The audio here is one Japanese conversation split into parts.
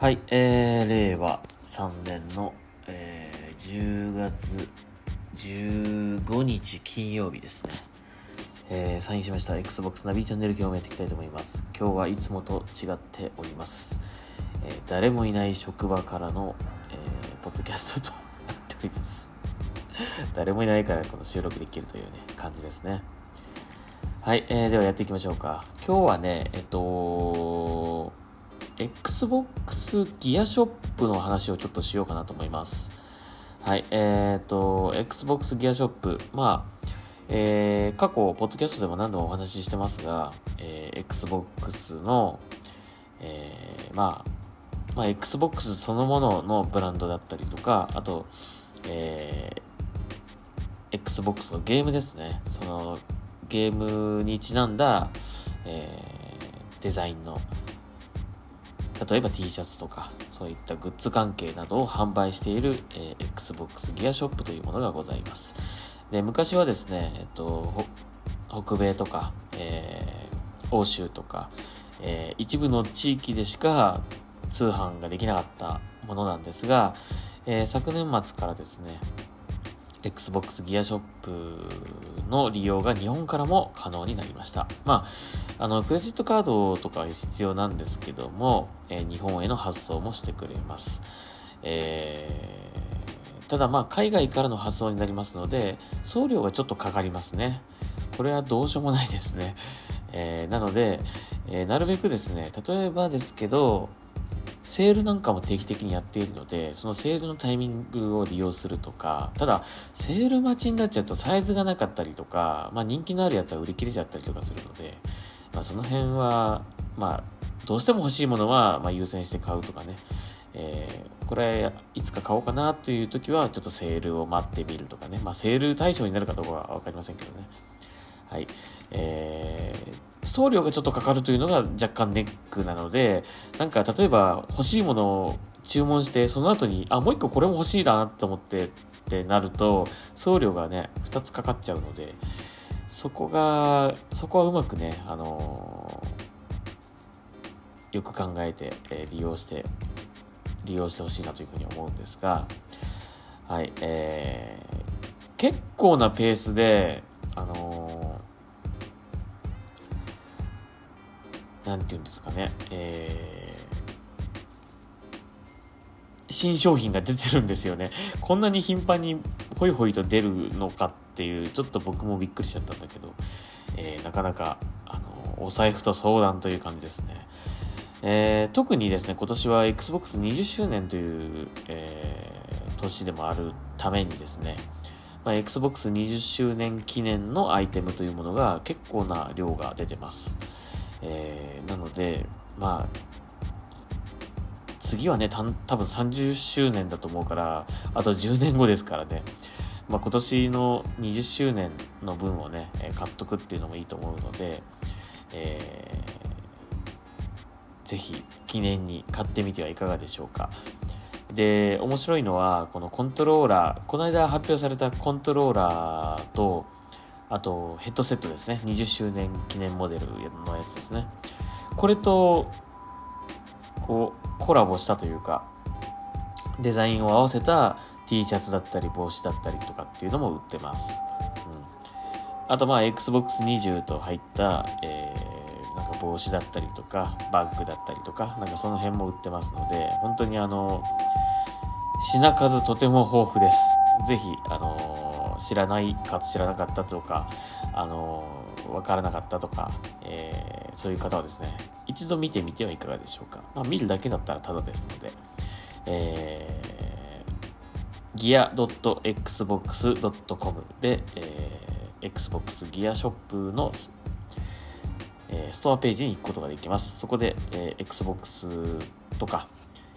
はい、えー、令和3年の、えー、10月15日金曜日ですね。えー、サインしました Xbox ナビチャンネル今日もやっていきたいと思います。今日はいつもと違っております。えー誰もいない職場からの、えーポッドキャストとなっております。誰もいないからこの収録できるというね、感じですね。はい、えーではやっていきましょうか。今日はね、えっと、Xbox ギアショップの話をちょっとしようかなと思います。はい、えっ、と、Xbox ギアショップ、まあ、えー過去、ポッドキャストでも何度もお話ししてますが、えー Xbox の、えーまあ、まあ、Xbox そのもののブランドだったりとか、あと、えー Xbox のゲームですね。そのゲームにちなんだ、えーデザインの例えば T シャツとかそういったグッズ関係などを販売している、えー Xbox ギアショップというものがございます。で昔はですね、えっと、北米とか、えー欧州とか、えー一部の地域でしか通販ができなかったものなんですが、え昨年末からですね Xbox ギアショップの利用が日本からも可能になりました。まあ、あの、クレジットカードとか必要なんですけども、え日本への発送もしてくれます。えーただまあ、海外からの発送になりますので、送料がちょっとかかりますね。これはどうしようもないですね。えーなので、えーなるべくですね、例えばですけど、セールなんかも定期的にやっているので、そのセールのタイミングを利用するとか、ただ、セール待ちになっちゃうとサイズがなかったりとか、まあ人気のあるやつは売り切れちゃったりとかするので、まあその辺は、まあ、どうしても欲しいものは、まあ優先して買うとかね、えーこれいつか買おうかなという時はちょっとセールを待ってみるとかね、まあセール対象になるかどうかはわかりませんけどね。はい。えー送料がちょっとかかるというのが若干ネックなので、なんか例えば欲しいものを注文して、その後に、あ、もう一個これも欲しいだなと思ってってなると、送料がね、2つかかっちゃうので、そこが、そこはうまくね、あのーよく考えて、えー利用して、利用してほしいなというふうに思うんですが、はい、えー結構なペースで、あのーなんていうんですかね、えー新商品が出てるんですよね。こんなに頻繁にホイホイと出るのかっていう、ちょっと僕もびっくりしちゃったんだけど、えーなかなか、あの、お財布と相談という感じですね。えー特にですね、今年は Xbox20 周年という、えー年でもあるためにですね、まあ、Xbox20 周年記念のアイテムというものが結構な量が出てます。えーなので、まあ、次はね、た多分30周年だと思うから、あと10年後ですからね。まあ、今年の20周年の分をね、え買っとくっていうのもいいと思うので、えーぜひ記念に買ってみてはいかがでしょうか。で、面白いのは、このコントローラー、この間発表されたコントローラーと、あとヘッドセットですね。20周年記念モデルのやつですね。これと、こう、コラボしたというか、デザインを合わせた T シャツだったり帽子だったりとかっていうのも売ってます。うん、あとまあ Xbox20 と入った、えーなんか帽子だったりとか、バッグだったりとか、なんかその辺も売ってますので、本当にあの、品数とても豊富です。ぜひ、あの知らないか知らなかったとか、あのわからなかったとか、えーそういう方はですね、一度見てみてはいかがでしょうか。まあ、見るだけだったらタダですので、えー、gear.xbox.com で、えー Xbox ギアショップのス,、えストアページに行くことができます。そこで、えー Xbox とか、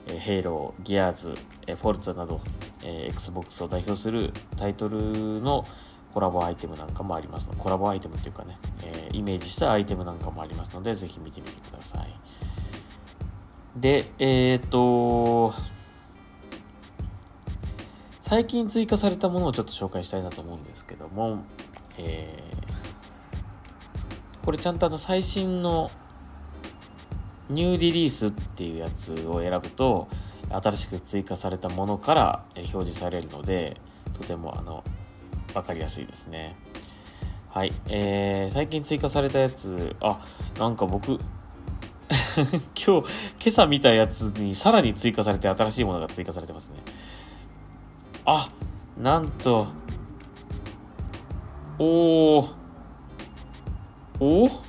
え、ヘイロー、ギアーズ、えフォルツァなど、えー Xbox を代表するタイトルのコラボアイテムなんかもありますのコラボアイテムっていうかね、えイメージしたアイテムなんかもありますので、ぜひ見てみてください。で、えっ、と、最近追加されたものをちょっと紹介したいなと思うんですけども、えーこれちゃんとあの最新のニューリリースっていうやつを選ぶと新しく追加されたものから表示されるのでとてもあの分かりやすいですね。はい、えー、最近追加されたやつあなんか僕 今日今朝見たやつにさらに追加されて新しいものが追加されてますね。あなんとおおお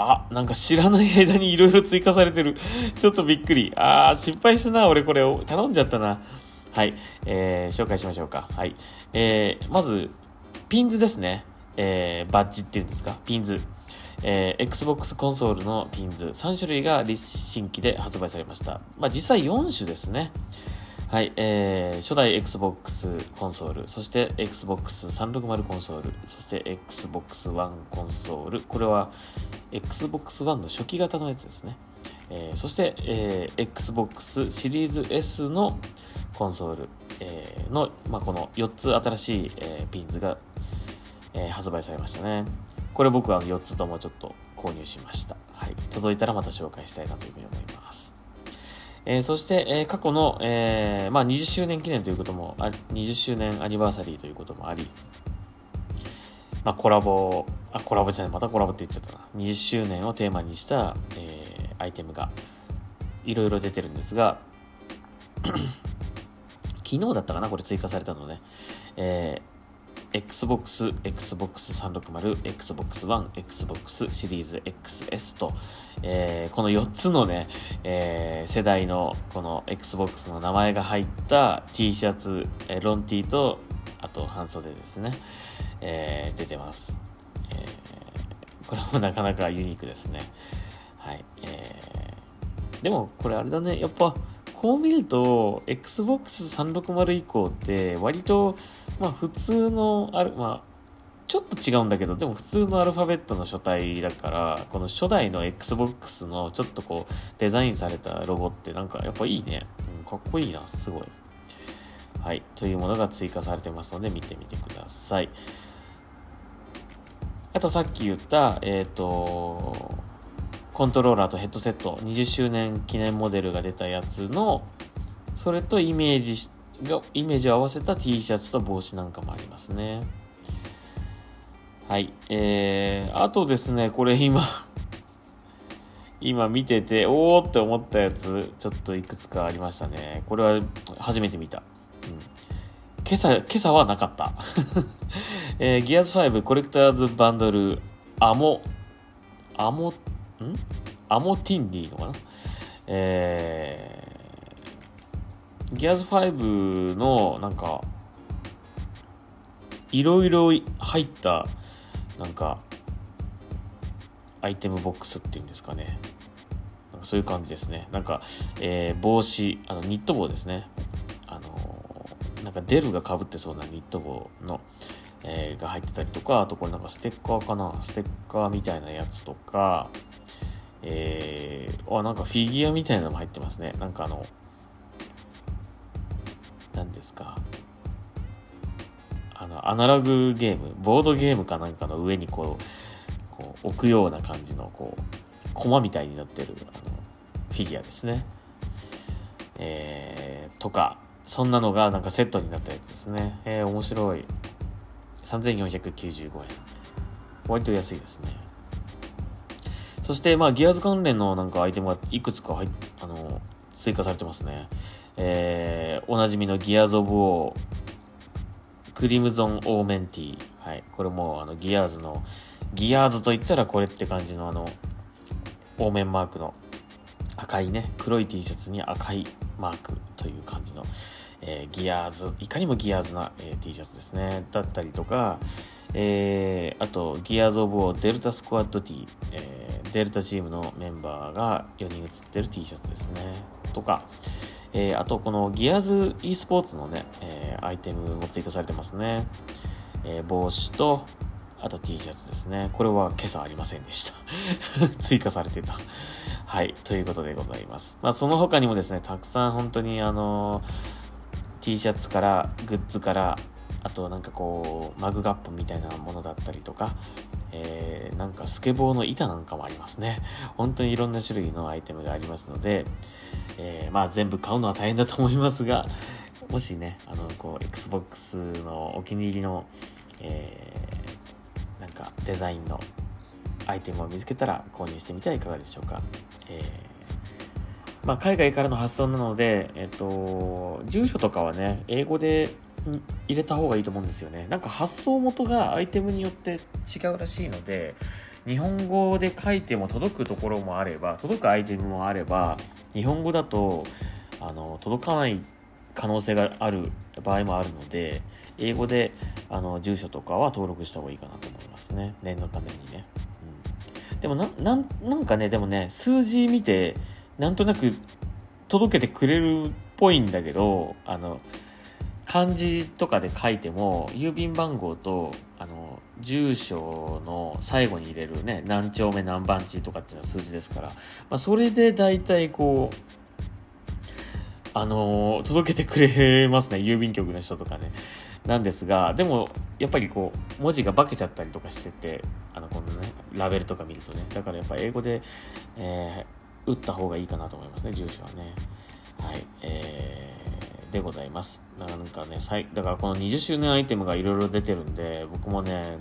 あ、なんか知らない間にいろいろ追加されてる。ちょっとびっくり。あー、失敗したな。俺これを頼んじゃったな。はい。えー、紹介しましょうか。はい。えー、まず、ピンズですね。えー、バッジっていうんですか？ピンズ。えー、Xbox コンソールのピンズ3種類が新規で発売されました。まあ、実際4種ですね。はい、えー、初代 Xbox コンソール、そして Xbox 360コンソール、そして Xbox One コンソール、これは Xbox One の初期型のやつですね。えー、そして、えー、Xbox シリーズ S のコンソール、えー、の、まあ、この4つ新しい、えー、ピンズが、えー、発売されましたね。これ僕は4つともちょっと購入しました。はい。届いたらまた紹介したいなというふうに思います。えー、そして、えー、過去の、えー、まあ、20周年記念ということも、あ20周年アニバーサリーということもあり、まあ、コラボ、あ、コラボじゃない、またコラボって言っちゃったな。20周年をテーマにした、えー、アイテムがいろいろ出てるんですが、昨日だったかなこれ追加されたのね。えー Xbox、Xbox 360、Xbox One、Xbox シリーズ XS と、えー、この4つのね、えー、世代のこの Xbox の名前が入った T シャツ、えー、ロン T と、あと半袖ですね、えー、出てます、えー。これもなかなかユニークですね。はい。えー、でもこれあれだね、やっぱこう見ると、Xbox 360以降って割と、まあ普通のある、まあちょっと違うんだけど、でも普通のアルファベットの書体だから、この初代の Xbox のちょっとこうデザインされたロゴってなんかやっぱいいね。うん、かっこいいな、すごい。はい。というものが追加されてますので見てみてください。あとさっき言った、えっ、ー、と、コントローラーとヘッドセット。20周年記念モデルが出たやつのそれとイメージがイメージを合わせた T シャツと帽子なんかもありますね。はい。えー、あとですねこれ今今見てておーって思ったやつちょっといくつかありましたね。これは初めて見た、うん、今朝今朝はなかった。えー、ギアーズ5コレクターズバンドルアモアモんアモティンディのかな？えー、ギアズ5のなんか、いろいろ入った、なんか、アイテムボックスっていうんですかね。なんかそういう感じですね。なんか、えー、帽子、あの、ニット帽ですね。あのー、なんかデルが被ってそうなニット帽の、えー、が入ってたりとか、あとこれなんかステッカーかな？ステッカーみたいなやつとか、えー、あ、なんかフィギュアみたいなのも入ってますね。なんかあの、何ですか。あの、アナログゲーム、ボードゲームかなんかの上にこう、こう置くような感じの、こう、コマみたいになってる、あの、フィギュアですね。えー、とか、そんなのがなんかセットになったやつですね。えー、面白い。3495円。割と安いですね。そして、まあ、ギアーズ関連のなんかアイテムがいくつか入あの、追加されてますね。えー、おなじみの Gears of War、Crimson Omen Tee はい。これも、あの、ギアーズの、ギアーズと言ったらこれって感じのあの、オーメンマークの赤いね、黒い T シャツに赤いマークという感じの、えー、ギアーズ、いかにもギアーズな、えー、T シャツですね。だったりとか、えー、あと、 Gears of War Delta Squad T、えー、デルタチームのメンバーが4人写ってる T シャツですね。とか、えー、あと、このギアズ e スポーツのね、えー、アイテムも追加されてますね。えー、帽子と、あと T シャツですね。これは今朝ありませんでした。追加されてた。はい。ということでございます。まあ、その他にもですね、たくさん本当にあの T シャツから、グッズから、あとなんかこうマグカップみたいなものだったりとか、えー、なんかスケボーの板なんかもありますね 本当にいろんな種類のアイテムがありますので、えー、まあ全部買うのは大変だと思いますがもしねあのこう XBOX のお気に入りの、えー、なんかデザインのアイテムを見つけたら購入してみてはいかがでしょうか。えー、まあ、海外からの発送なので、えっ、と、住所とかはね、英語で入れた方がいいと思うんですよね。なんか発送元がアイテムによって違うらしいので、日本語で書いても届くところもあれば、届くアイテムもあれば、日本語だと、あの、届かない可能性がある場合もあるので、英語であの住所とかは登録した方がいいかなと思いますね。念のためにね。うんでもな、なん、なんかね、でもね、数字見て、なんとなく届けてくれるっぽいんだけど、あの、漢字とかで書いても、郵便番号と、あの、住所の最後に入れるね、何丁目何番地とかっていうのは数字ですから、まあ、それで大体こう、あの届けてくれますね、郵便局の人とかね。なんですが、でも、やっぱりこう、文字が化けちゃったりとかしてて、あの、このね、ラベルとか見るとね、だからやっぱ英語で、えー、打った方がいいかなと思いますね、住所はね。はい、えー、でございます。なんかね、だからこの20周年アイテムがいろいろ出てるんで、僕もね、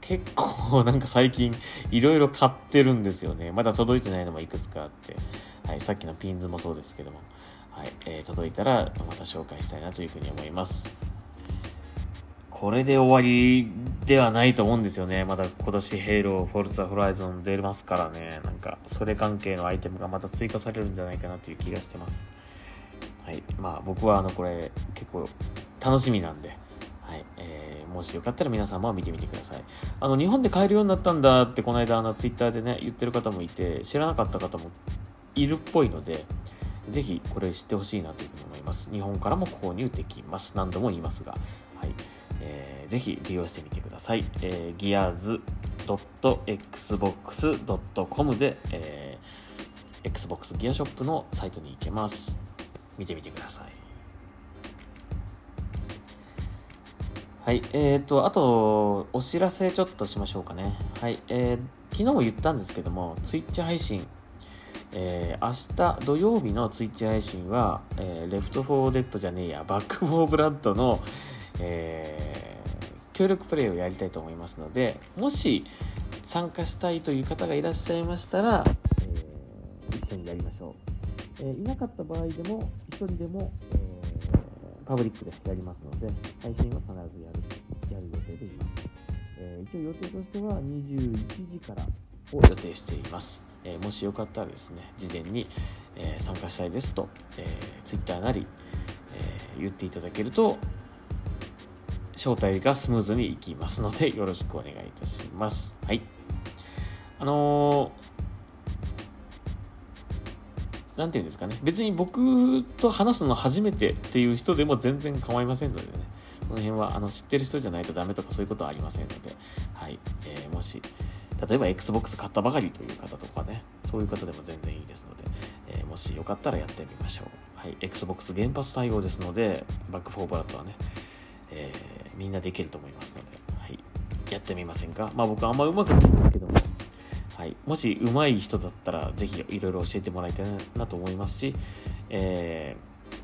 結構 なんか最近いろいろ買ってるんですよね。まだ届いてないのもいくつかあって、はい、さっきのピンズもそうですけども、はい、えー、届いたらまた紹介したいなというふうに思います。これで終わりではないと思うんですよね。まだ今年ヘイロー、フォルツァホライゾン出ますからね。なんか、それ関係のアイテムがまた追加されるんじゃないかなという気がしてます。はい。まあ僕はあの、これ結構楽しみなんで、はい。えー、もしよかったら皆様は見てみてください。あの、日本で買えるようになったんだってこの間あの、ツイッターでね、言ってる方もいて、知らなかった方もいるっぽいので、ぜひこれ知ってほしいなというふうに思います。日本からも購入できます。何度も言いますが。はい。えー、ぜひ利用してみてください。えー、gears.xbox.com で、えー、Xbox ギアショップのサイトに行けます。見てみてください。はい。え、ー、と、あと、お知らせちょっとしましょうかね。はい。えー、昨日も言ったんですけども、Twitch 配信、えー、明日土曜日の Twitch 配信は、えー、 Left 4 Dead じゃねえや、 Back 4 Blood の、えー、協力プレイをやりたいと思いますので、もし参加したいという方がいらっしゃいましたら、えー、一緒にやりましょう。えー、いなかった場合でも、一人でも、えー、パブリックでやりますので、配信は必ずやるやる予定でいます。え、一応予定としては21時からを予定しています。え、もしよかったらですね、事前に、え、参加したいですと、え、Twitter なり、え言っていただけると招待がスムーズにいきますので、よろしくお願いいたします。はい。あのー、なんていうんですかね。別に僕と話すの初めてっていう人でも全然構いませんのでね。その辺は、あの、知ってる人じゃないとダメとかそういうことはありませんので、はい。えー、もし、例えば Xbox 買ったばかりという方とかね、そういう方でも全然いいですので、えー、もしよかったらやってみましょう。はい。Xbox 原発対応ですので、バックフォーバーとはね、えーみんなできると思いますので、はい、やってみませんか？まあ僕あんまうまくないんですけども、はい、もし上手い人だったらぜひいろいろ教えてもらいたいなと思いますし、えー、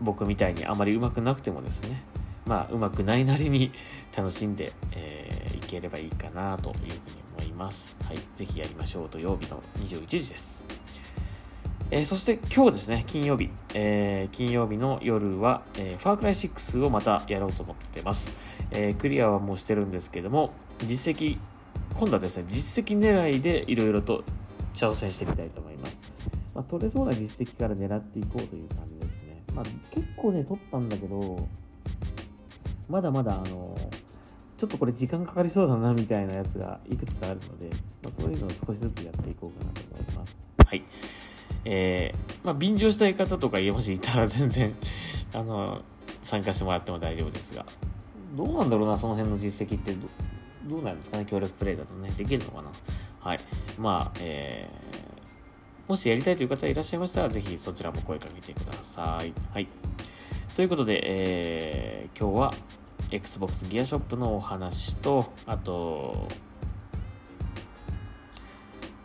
僕みたいにあまりうまくなくてもですねまあうまくないなりに 楽しんで、えー、いければいいかなというふうに思います。はい、ぜひやりましょう土曜日の21時です。えー、そして今日ですね、金曜日、えー、金曜日の夜は、えー、ファークライ6をまたやろうと思ってます。えクリアはもうしてるんですけども、実績、今度はですね、実績狙いでいろいろと挑戦してみたいと思います。まあ、取れそうな実績から狙っていこうという感じですね。まあ、結構ね、取ったんだけど、まだまだあのちょっとこれ時間かかりそうだなみたいなやつがいくつかあるので、まあ、そういうのを少しずつやっていこうかなと思います。はい。えー、まあ、便乗したい方とかもしいたら全然 あの、参加してもらっても大丈夫ですが、どうなんだろうな、その辺の実績ってど、うなんですかね、協力プレイだとね、できるのかな。はい。まあ、えー、もしやりたいという方いらっしゃいましたら、ぜひそちらも声かけてください。はい。ということで、えー、今日は、Xbox ギアショップのお話と、あと、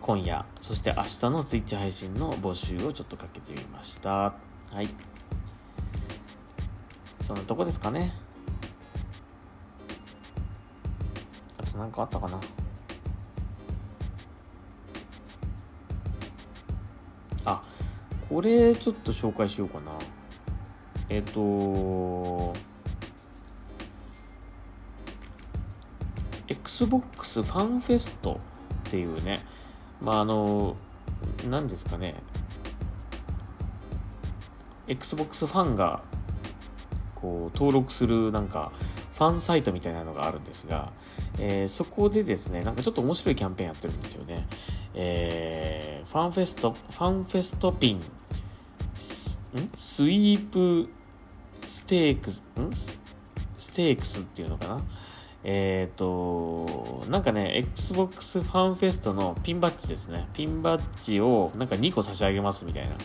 今夜、そして明日の Twitch 配信の募集をちょっとかけてみました。はい。そんなとこですかね。と何かあったかな。あ、これちょっと紹介しようかな。えっ、と Xbox ファンフェストっていうね、まああの、何ですかね、Xbox ファンがこう登録するなんかファンサイトみたいなのがあるんですが、えー、そこでですね、なんかちょっと面白いキャンペーンやってるんですよね。えー、ファンフェスト、ファンフェストピン、スイープステークス、ん？ステークスっていうのかな？えっ、ー、と、なんかね、Xbox ファンフェストのピンバッジですね。ピンバッジをなんか2個差し上げますみたいな。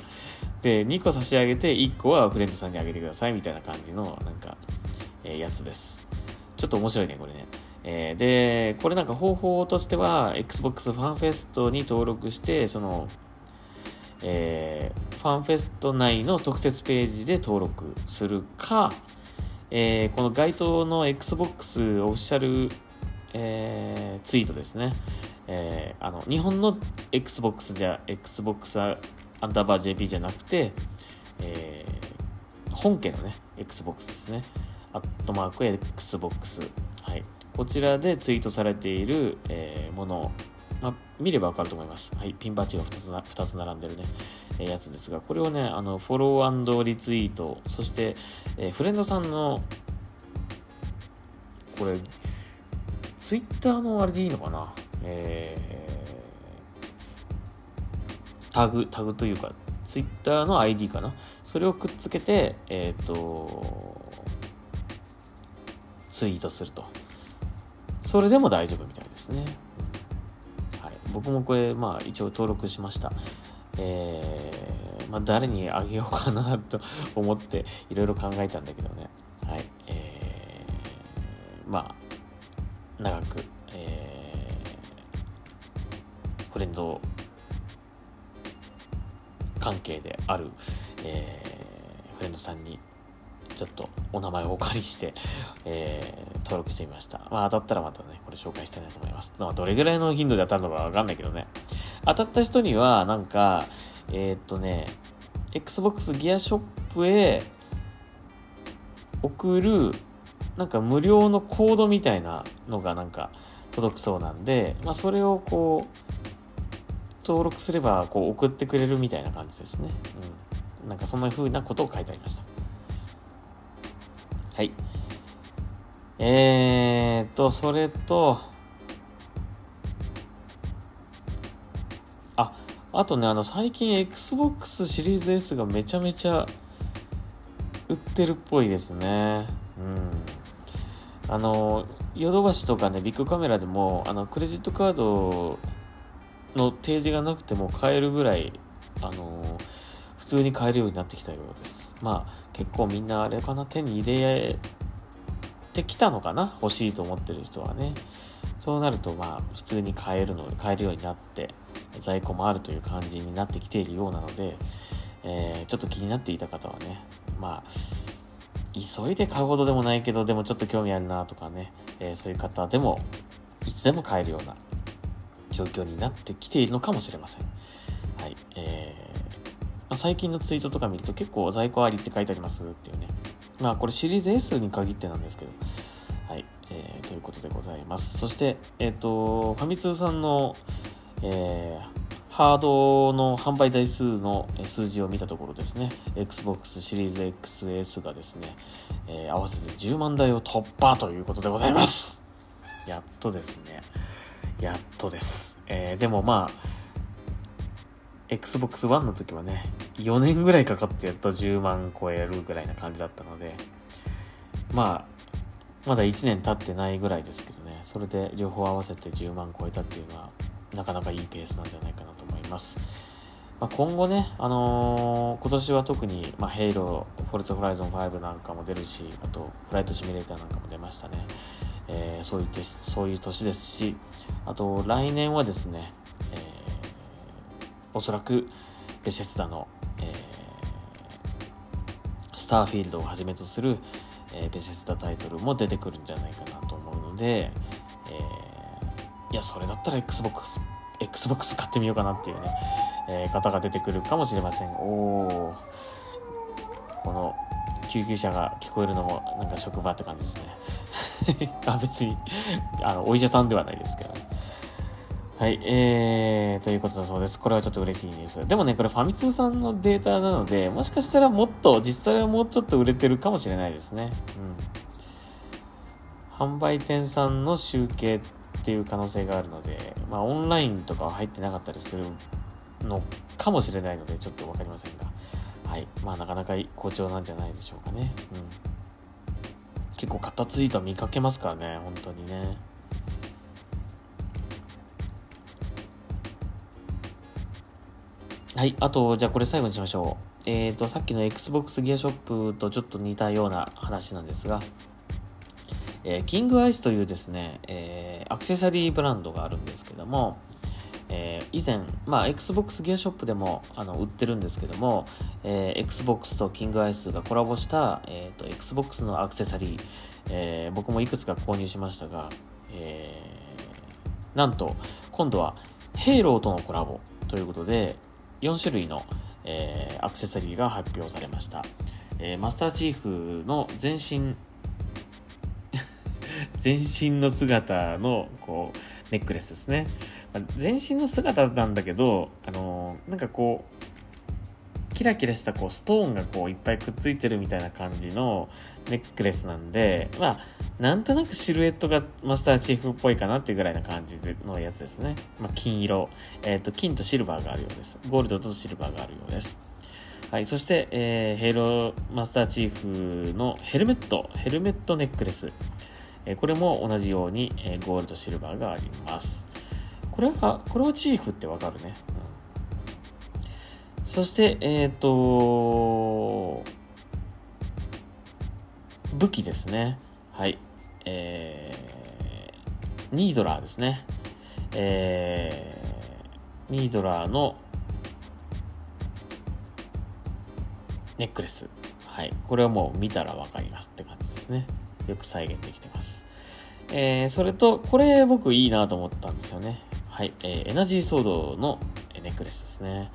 で、2個差し上げて1個はフレンズさんにあげてくださいみたいな感じの、なんか、えー、やつです。ちょっと面白いね、これね。えー、で、これなんか方法としては、Xbox ファンフェストに登録して、その、えー、ファンフェスト内の特設ページで登録するか、えー、この該当の Xbox オフィシャル、えー、ツイートですね。えー、あの、日本の Xbox じゃ、Xbox アンダーバー JP じゃなくて、えー、本家のね、Xbox ですね。アットマーク Xbox。はい。こちらでツイートされている、えー、ものまあ、見ればわかると思います。はい。ピンバッジが2つな、2つ並んでるね、えー、やつですが、これをね、あの、フォローリツイート、そして、えー、フレンドさんの、これ、ツイッターのあれでいいのかな？えー、タグ、タグというか、ツイッターの ID かな？それをくっつけて、えっ、ー、と、ツイートすると。それでも大丈夫みたいですね。はい僕もこれ、まあ一応登録しました。えー、まあ誰にあげようかなと思っていろいろ考えたんだけどね。はい。えー、まあ、長く、えー、フレンド関係である、えー、フレンドさんにちょっとお名前をお借りして、えー、登録してみました。まあ当たったらまたね、これ紹介したいなと思います。まあ、どれぐらいの頻度で当たるのかわかんないけどね。当たった人には、なんか、えー、っとね、Xbox ギアショップへ送る、なんか無料のコードみたいなのがなんか届くそうなんで、まあそれをこう、登録すればこう送ってくれるみたいな感じですね。うん。なんかそんな風なことを書いてありました。はい。えーと、それと、あ、あとね、あの、最近 Xbox シリーズ S がめちゃめちゃ売ってるっぽいですね。うん。あの、ヨドバシとかね、ビッグカメラでも、あの、クレジットカードの提示がなくても買えるぐらい、あの、普通に買えるようになってきたようです。まあ、結構みんなあれかな、手に入れてきたのかな、欲しいと思ってる人はね。そうなると、まあ、普通に買えるので、買えるようになって、在庫もあるという感じになってきているようなので、えー、ちょっと気になっていた方はね、まあ、急いで買うほどでもないけど、でもちょっと興味あるなとかね、えー、そういう方でも、いつでも買えるような状況になってきているのかもしれません。はい。えーま、最近のツイートとか見ると結構在庫ありって書いてありますっていうね。まあこれシリーズ S に限ってなんですけど。はい。えー、ということでございます。そして、えっ、ー、と、ファミ通さんの、えー、ハードの販売台数の数字を見たところですね、Xbox シリーズ XS がですね、えー、合わせて10万台を突破ということでございます。やっとですね。やっとです。えー、でもまあ、Xbox One の時はね、4年ぐらいかかってやっと10万超えるぐらいな感じだったので、まあ、まだ1年経ってないぐらいですけどね、それで両方合わせて10万超えたっていうのは、なかなかいいペースなんじゃないかなと思います。まあ、今後ね、あのー、今年は特に、まあ、ヘイロー、フォルツホライゾン5なんかも出るし、あと、フライトシミュレーターなんかも出ましたね。えー、そういうそういう年ですし、あと、来年はですね、えー、おそらく、ベシェスダの、えー、スターフィールドをはじめとする、えー、ベシェスダタイトルも出てくるんじゃないかなと思うので、えー、いや、それだったら Xbox、Xbox 買ってみようかなっていうね、えー、方が出てくるかもしれません。おこの救急車が聞こえるのもなんか職場って感じですね。あ別にあのお医者さんではないですけどね。はい、えー、ということだそうです。これはちょっと嬉しいです。でもね、これファミ通さんのデータなので、もしかしたらもっと、実際はもうちょっと売れてるかもしれないですね。うん。販売店さんの集計っていう可能性があるので、まあオンラインとかは入ってなかったりするのかもしれないので、ちょっとわかりませんが。はい。まあ、なかなか好調なんじゃないでしょうかね。うん。結構、型ツイート見かけますからね、本当にね。はい。あと、じゃあこれ最後にしましょう。えっ、ー、と、さっきの Xbox ギアショップとちょっと似たような話なんですが、えー、キングアイスというですね、えー、アクセサリーブランドがあるんですけども、えー、以前、まあ、Xbox ギアショップでもあの売ってるんですけども、えー、Xbox とキングアイスがコラボした、えーと、Xbox のアクセサリー、えー、僕もいくつか購入しましたが、えー、なんと今度はヘイローとのコラボということで4種類の、えー、アクセサリーが発表されました、えー、マスターチーフの全身 全身の姿のこうネックレスですね。ま全身の姿なんだけど、あのー、なんかこう、キラキラしたこうストーンがこういっぱいくっついてるみたいな感じのネックレスなんで、まあ、なんとなくシルエットがマスターチーフっぽいかなっていうぐらいな感じのやつですね。まあ、金色、えっ、ー、と、金とシルバーがあるようです。ゴールドとシルバーがあるようです。はい。そして、えー、ヘイローマスターチーフのヘルメット、ヘルメットネックレス。えー、これも同じように、えー、ゴールド、シルバーがあります。これは、これはチーフってわかるね。うん、そして、えっ、ー、と、武器ですね。はい。えー、ニードラーですね。えー、ニードラーのネックレス。はい。これはもう見たらわかりますって感じですね。よく再現できてます。えー、それと、これ僕いいなと思ったんですよね。はい、えー、エナジーソードのネックレスですね。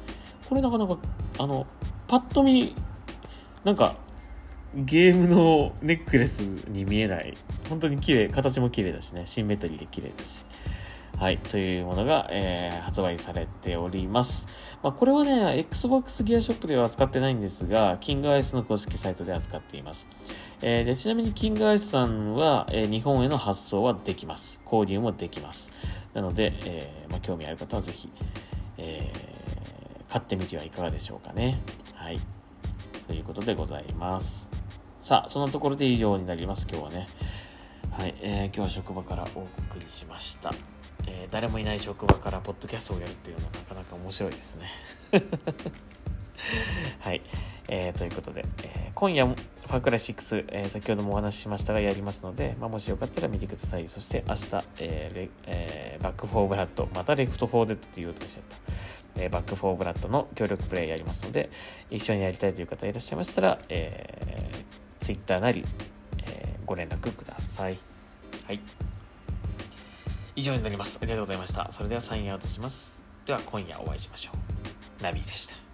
これなかなか、あの、パッと見、なんか、ゲームのネックレスに見えない。本当に綺麗、形も綺麗だしね、シンメトリーで綺麗だし。はい、というものが、えー、発売されております。まあ、これはね、Xbox ギアショップでは扱ってないんですが、キングアイスの公式サイトで扱っています。えー、でちなみにキングアイスさんは、えー、日本への発送はできます。購入もできます。なので、え、まあ、興味ある方はぜひ、え、買ってみてはいかがでしょうかね。はい。ということでございます。さあ、そのところで以上になります、今日はね。はい、えー、今日は職場からお送りしました。えー、誰もいない職場からポッドキャストをやるっていうのはなかなか面白いですね。はい。えー、ということで、えー、今夜もファークライ6、えー、先ほどもお話ししましたがやりますので、まあ、もしよかったら見てください。そして明日、えーえー、 Back 4 Blood、また Left 4 Dead って言おうとしちゃった。えー、 Back 4 Blood の協力プレイやりますので、一緒にやりたいという方いらっしゃいましたら、えー、Twitter なり、えー、ご連絡ください。はい。以上になります。ありがとうございました。それではサインアウトします。では今夜お会いしましょう。ナビでした。